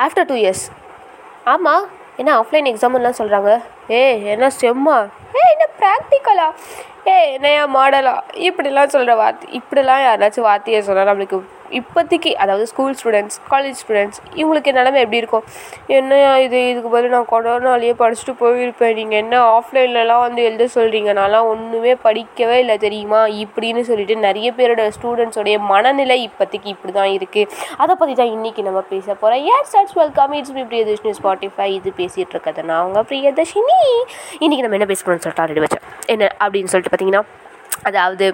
After two years ஆமாம் என்ன offline எக்ஸாம்லாம் சொல்கிறாங்க ஏ என்ன செம்மா? ஏ என்ன ப்ராக்டிக்கலா ஏ என்னையா மாடலா இப்படிலாம் சொல்கிற வார்த்தை இப்படிலாம் யாராச்சும் வார்த்தையை சொன்னால் நம்மளுக்கு இப்போதைக்கு அதாவது ஸ்கூல் ஸ்டூடெண்ட்ஸ் காலேஜ் ஸ்டூடெண்ட்ஸ் இவங்களுக்கு நிலமை எப்படி இருக்கும்? என்ன இது? இதுக்கு பதில் நான் கொரோனாலேயே படிச்சுட்டு போயிருப்பேன். நீங்கள் என்ன ஆஃப்லைன்லலாம் வந்து எழுத சொல்கிறீங்க நான்லாம் ஒன்றுமே படிக்கவே இல்லை தெரியுமா? இப்படின்னு சொல்லிட்டு நிறைய பேரோட ஸ்டூடெண்ட்ஸோடைய மனநிலை இப்போதைக்கு இப்படி தான் இருக்குது அதை பற்றி தான் இன்றைக்கி நம்ம பேச போகிறோம் here starts welcome it's me Priyadarshini Spotify இது பேசிகிட்டு இருக்கிறது நான் அவங்க பிரியதர்ஷினி இன்றைக்கி நம்ம என்ன பேசணும்னு சொல்லிட்டு ஆல்ரெடி வச்சேன் என்ன அப்படின்னு சொல்லிட்டு பார்த்தீங்கன்னா அதாவது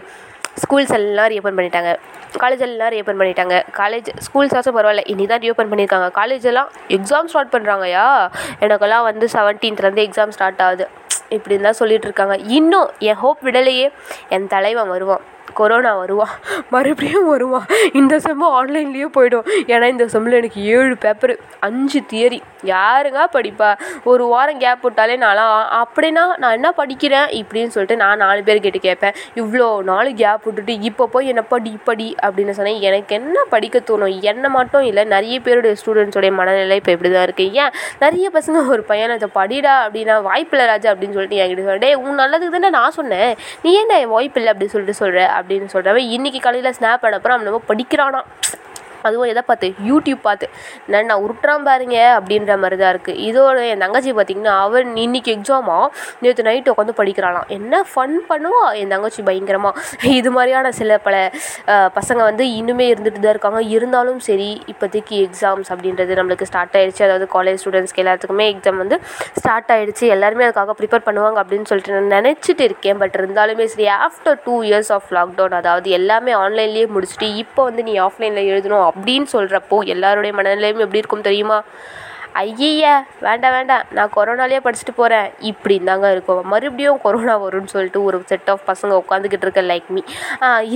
ஸ்கூல்ஸ் எல்லாம் ரீஓப்பன் பண்ணிட்டாங்க. காலேஜ் எல்லாம் ரீஓப்பன் பண்ணிட்டாங்க. காலேஜ் ஸ்கூல்ஸ் ஆச்சும் பரவாயில்ல. இனி தான் ரீஓப்பன் பண்ணியிருக்காங்க. காலேஜ் எல்லாம் எக்ஸாம் ஸ்டார்ட் பண்ணுறாங்கயா எனக்கெல்லாம் வந்து செவன்டீன்த்லேருந்து எக்ஸாம் ஸ்டார்ட் ஆகுது. இப்படின்னு தான் சொல்லிட்டு இருக்காங்க. இன்னும் என் ஹோப் விடலையே. என் தலைவன் வருவான். கொரோனா வருவான் மறுபடியும் வருவான் இந்த செம்மு ஆன்லைன்லேயே போயிடும். ஏன்னா இந்த செம்மில் எனக்கு ஏழு பேப்பரு அஞ்சு தியரி யாருங்க படிப்பா? ஒரு வாரம் கேப் விட்டாலே நான்லாம் அப்படின்னா நான் என்ன படிக்கிறேன்? இப்படின்னு சொல்லிட்டு நான் நாலு பேர் கேட்டு கேட்பேன். இவ்வளோ நாள் கேப் விட்டுட்டு இப்போ போய் என்ன படி படி? அப்படின்னு சொன்னேன். எனக்கு என்ன படிக்க தோணும்? என்ன மட்டும் இல்லை நிறைய பேருடைய ஸ்டூடெண்ட்ஸோடைய மனநிலை இப்போ இப்படி தான் இருக்குது ஏன்? நிறைய பசங்க ஒரு பையனை இதை படிடா அப்படின்னா வாய்ப்பில்லை ராஜா அப்படின்னு சொல்லிட்டு என்கிட்ட சொல்ல உன் நல்லதுக்கு தானே நான் சொன்னேன். நீ என்ன வாய்ப்பில்லை? அப்படின்னு சொல்லிட்டு சொல்கிற அப்படின்னு சொல்கிறவன் இன்றைக்கி காலையில் ஸ்னாப் அனுப்புகிறான் அவன் நம்ம படிக்கிறானா? அதுவும் எதை பார்த்து? யூடியூப் பார்த்து. நான் உருட்டுறான் பாருங்க அப்படின்ற மாதிரி தான் இருக்குது இதோட என் தங்கச்சி பார்த்திங்கன்னா அவன் இன்னைக்கு எக்ஸாமா நேற்று நைட்டு உட்காந்து படிக்கிறாளாம். என்ன ஃபன் பண்ணுவா? என் தங்கச்சி பயங்கரமாக இது மாதிரியான சில பல பசங்க வந்து இன்னுமே இருந்துட்டு தான் இருக்காங்க. இருந்தாலும் சரி இப்போதைக்கு எக்ஸாம்ஸ் அப்படின்றது நம்மளுக்கு ஸ்டார்ட் ஆயிடுச்சு அதாவது காலேஜ் ஸ்டூடெண்ட்ஸ்க்கு எல்லாத்துக்குமே எக்ஸாம் வந்து ஸ்டார்ட் ஆகிடுச்சு எல்லாருமே அதுக்காக ப்ரிப்பேர் பண்ணுவாங்க அப்படின்னு சொல்லிட்டு நான் நினச்சிட்டு இருக்கேன். பட் இருந்தாலுமே சரி after two years of lockdown அதாவது எல்லாமே ஆன்லைன்லேயே முடிச்சுட்டு இப்போ வந்து நீ ஆஃப்லைனில் எழுதணும் அப்படின்னு சொல்கிறப்போ எல்லாருடைய மனநிலையும் எப்படி இருக்கும் தெரியுமா? ஐய வேண்டாம் வேண்டாம். நான் கொரோனாலேயே படிச்சுட்டு போகிறேன் இப்படி தாங்க இருக்கும். மறுபடியும் கொரோனா வரும்னு சொல்லிட்டு ஒரு செட் ஆஃப் பசங்க உட்காந்துக்கிட்டு இருக்க லைக் மீ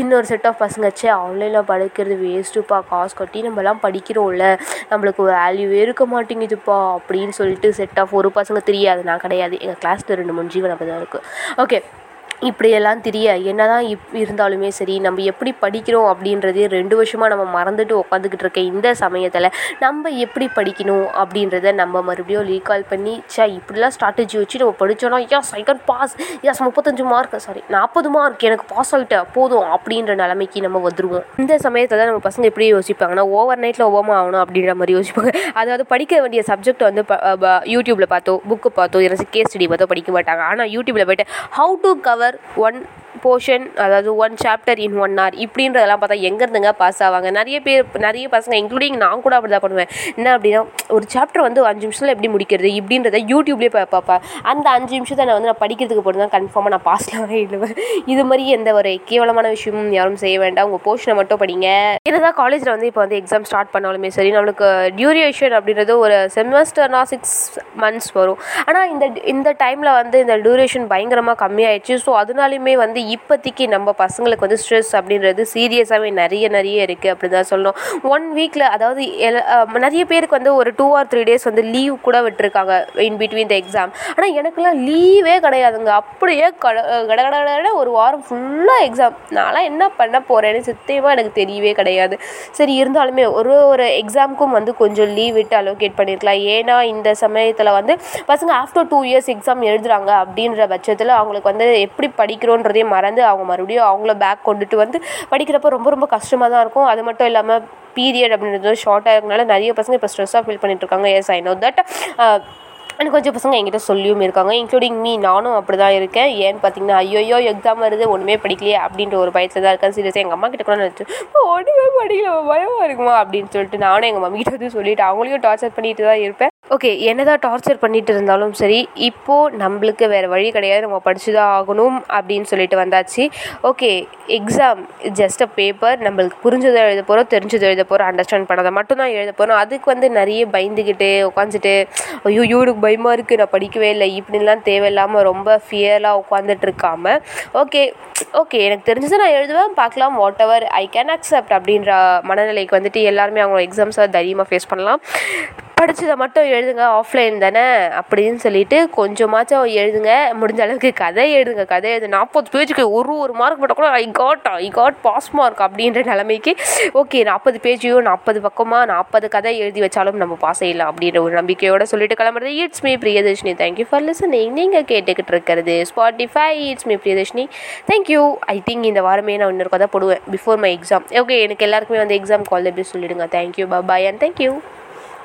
இன்னொரு செட் ஆஃப் பசங்க சே ஆன்லைனில் படிக்கிறது வேஸ்ட்டுப்பா காசு கட்டி நம்மலாம் படிக்கிறோம்ல. நம்மளுக்கு ஒரு வேல்யூவே இருக்க மாட்டேங்குதுப்பா அப்படின்னு சொல்லிட்டு செட் ஆஃப் ஒரு பசங்க தெரியாது. நான் கிடையாது. எங்கள் கிளாஸில் ரெண்டு மூணு ஜீவன் தான் இருக்குது ஓகே இப்படியெல்லாம் தெரிய என்னதான் இப் இருந்தாலுமே சரி நம்ம எப்படி படிக்கிறோம் அப்படின்றதே ரெண்டு வருஷமாக நம்ம மறந்துட்டு உட்காந்துக்கிட்டு இருக்க இந்த சமயத்தில் நம்ம எப்படி படிக்கணும் அப்படின்றத நம்ம மறுபடியும் ரீகால் பண்ணி சே இப்படிலாம் ஸ்ட்ராட்டஜி வச்சு நம்ம படித்தோன்னா yes I can pass yes முப்பத்தஞ்சு மார்க் சாரி நாற்பது மார்க் எனக்கு பாஸ் ஆகிட்டேன் போதும் அப்படின்ற நிலைமைக்கு நம்ம வந்துடுவோம் இந்த சமயத்தில் தான் நம்ம பசங்க எப்படி யோசிப்பாங்கன்னா ஓவர் நைட்டில் ஓவமா ஆகணும் அப்படின்ற மாதிரி யோசிப்பாங்க. அதாவது படிக்க வேண்டிய சப்ஜெக்ட் வந்து யூடியூப்பில் பார்த்தோ புக்கு பார்த்தோ எனக்கு கேஸ் ஸ்டடி பார்த்தோ படிக்க மாட்டாங்க. ஆனால் யூடியூப்பில் போயிட்டு how to cover one portion அதாவது one chapter in one hour இப்படின்றதெல்லாம் பார்த்தா எங்கேருந்துங்க பாஸ் ஆவாங்க. நிறைய பேர் நிறைய பசங்க இன்க்ளூடிங் நான் கூட அப்படி தான் பண்ணுவேன். என்ன அப்படின்னா ஒரு சாப்டர் வந்து அஞ்சு நிமிஷத்தில் எப்படி முடிக்கிறது இப்படின்றத யூடியூப்லேயே பார்ப்பேன் அந்த அஞ்சு நிமிஷத்தை நான் வந்து நான் படிக்கிறதுக்கு போட்டு தான் கன்ஃபார்மாக நான் பாஸ்லாம் எழுதுவேன் இது மாதிரி எந்த ஒரு கேவலமான விஷயமும் யாரும் செய்ய வேண்டாம். உங்கள் போர்ஷனை மட்டும் படிங்க. என்னதான் காலேஜில் வந்து இப்போ வந்து எக்ஸாம் ஸ்டார்ட் பண்ணாலுமே சரி நம்மளுக்கு டியூரேஷன் அப்படின்றது ஒரு செமஸ்டர்னா சிக்ஸ் மந்த்ஸ் வரும். ஆனால் இந்த இந்த டைமில் வந்து இந்த டியூரேஷன் பயங்கரமாக கம்மியாயிடுச்சு. ஸோ அதனாலையுமே வந்து இப்போதைக்கு நம்ம பசங்களுக்கு வந்து ஸ்ட்ரெஸ் அப்படின்றது சீரியஸாகவே நிறைய நிறைய இருக்குது அப்படி தான் சொல்லணும். ஒன் வீக்கில் அதாவது எல்- நிறைய பேருக்கு வந்து ஒரு டூ ஆர் த்ரீ டேஸ் வந்து லீவ் கூட விட்டுருக்காங்க இன் பிட்வீன் த எக்ஸாம் ஆனால் எனக்குலாம் லீவே கிடையாதுங்க. அப்படியே கட கட கட ஒரு வாரம் ஃபுல்லாக எக்ஸாம் நான்லாம் என்ன பண்ண போகிறேன்னு சத்தியமாக எனக்கு தெரியவே கிடையாது. சரி இருந்தாலுமே ஒரு ஒரு எக்ஸாமுக்கும் வந்து கொஞ்சம் லீவ் விட்டு அலோகேட் பண்ணியிருக்கலாம் ஏன்னா இந்த சமயத்தில் வந்து பசங்க ஆஃப்டர் டூ இயர்ஸ் எக்ஸாம் எழுதுகிறாங்க அப்படின்ற பட்சத்தில் அவங்களுக்கு வந்து எப்படி படிக்கிறோன்றதையும் மறந்து அவங்க மறுபடியும் அவங்கள பேக் கொண்டுட்டு வந்து படிக்கிறப்ப ரொம்ப ரொம்ப கஷ்டமாக தான் இருக்கும். அது மட்டும் இல்லாமல் பீரியட் அப்படின்றது ஷார்ட்டாக இருக்கனால நிறைய பசங்க இப்போ ஸ்ட்ரெஸ்ஸாக ஃபீல் பண்ணிட்டு இருக்காங்க. எஸ் ஐ நோ தட் எனக்கு கொஞ்சம் பசங்க என்கிட்ட சொல்லியும் இருக்காங்க. இன்க்ளூடிங் மீ நானும் அப்படி தான் இருக்கேன். ஏன்னு பார்த்தீங்கன்னா ஐயோ எக்ஸாம் வருது ஒன்றுமே படிக்கலையே அப்படின்ற ஒரு பயத்தில் தான் இருக்கேன். சீரியஸாக எங்கள் அம்மா கிட்ட கூட நினச்சி ஒன்றுமே படிக்கல பயமாக இருக்குமா? அப்படின்னு சொல்லிட்டு நானும் எங்கள் மம்மி கிட்ட வந்து சொல்லிட்டு அவங்களையும் டார்ச்சர் பண்ணிட்டு தான் இருப்பேன். ஓகே என்னதான் டார்ச்சர் பண்ணிட்டு இருந்தாலும் சரி இப்போது நம்மளுக்கு வேறு வழி கிடையாது. நம்ம படித்து தான் ஆகணும் அப்படின்னு சொல்லிட்டு வந்தாச்சு. Okay exam just a paper நம்மளுக்கு புரிஞ்சதை எழுத போகிறோம் தெரிஞ்சதை எழுத போகிறோம் அண்டர்ஸ்டாண்ட் பண்ணதை மட்டும்தான் எழுத போகிறோம் அதுக்கு வந்து நிறைய பயந்துக்கிட்டு உட்காந்துட்டு ஐயோ யூடியூப் பயமாக இருக்குது நான் படிக்கவே இல்லை. இப்படின்லாம் தேவையில்லாமல் ரொம்ப ஃபியராக உட்காந்துட்டு இருக்காம ஓகே ஓகே எனக்கு தெரிஞ்சதை நான் எழுதுவேன் பார்க்கலாம். Whatever I can accept அப்படின்ற மனநிலைக்கு வந்துட்டு எல்லாருமே அவங்க எக்ஸாம்ஸை தைரியமாக ஃபேஸ் பண்ணலாம். படித்ததை மட்டும் எழுதுங்க ஆஃப்லைன் தானே? அப்படின்னு சொல்லிட்டு கொஞ்சமாச்சும் எழுதுங்க. முடிஞ்ச அளவுக்கு கதை எழுதுங்க கதை எழுது. நாற்பது பேஜுக்கு ஒரு ஒரு மார்க் போட்டால் கூட I got I got pass mark அப்படின்ற நிலைமைக்கு ஓகே நாற்பது பேஜையும் நாற்பது பக்கமாக நாற்பது கதை எழுதி வச்சாலும் நம்ம பாஸ் செய்யலாம் அப்படின்ற ஒரு நம்பிக்கையோடு சொல்லிட்டு கிளம்புறது. It's me Priyadarshini thank you for listening நீங்கள் கேட்டுக்கிட்டு இருக்கிறது Spotify it's me Priyadarshini thank you I think இந்த வாரமே நான் இன்னொரு கதை போடுவேன் பிஃபோர் மை எக்ஸாம் ஓகே எனக்கு எல்லாருக்குமே வந்து எக்ஸாம் கால் எப்படி சொல்லிடுங்க. Thank you bye and thank you